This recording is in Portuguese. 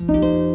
Música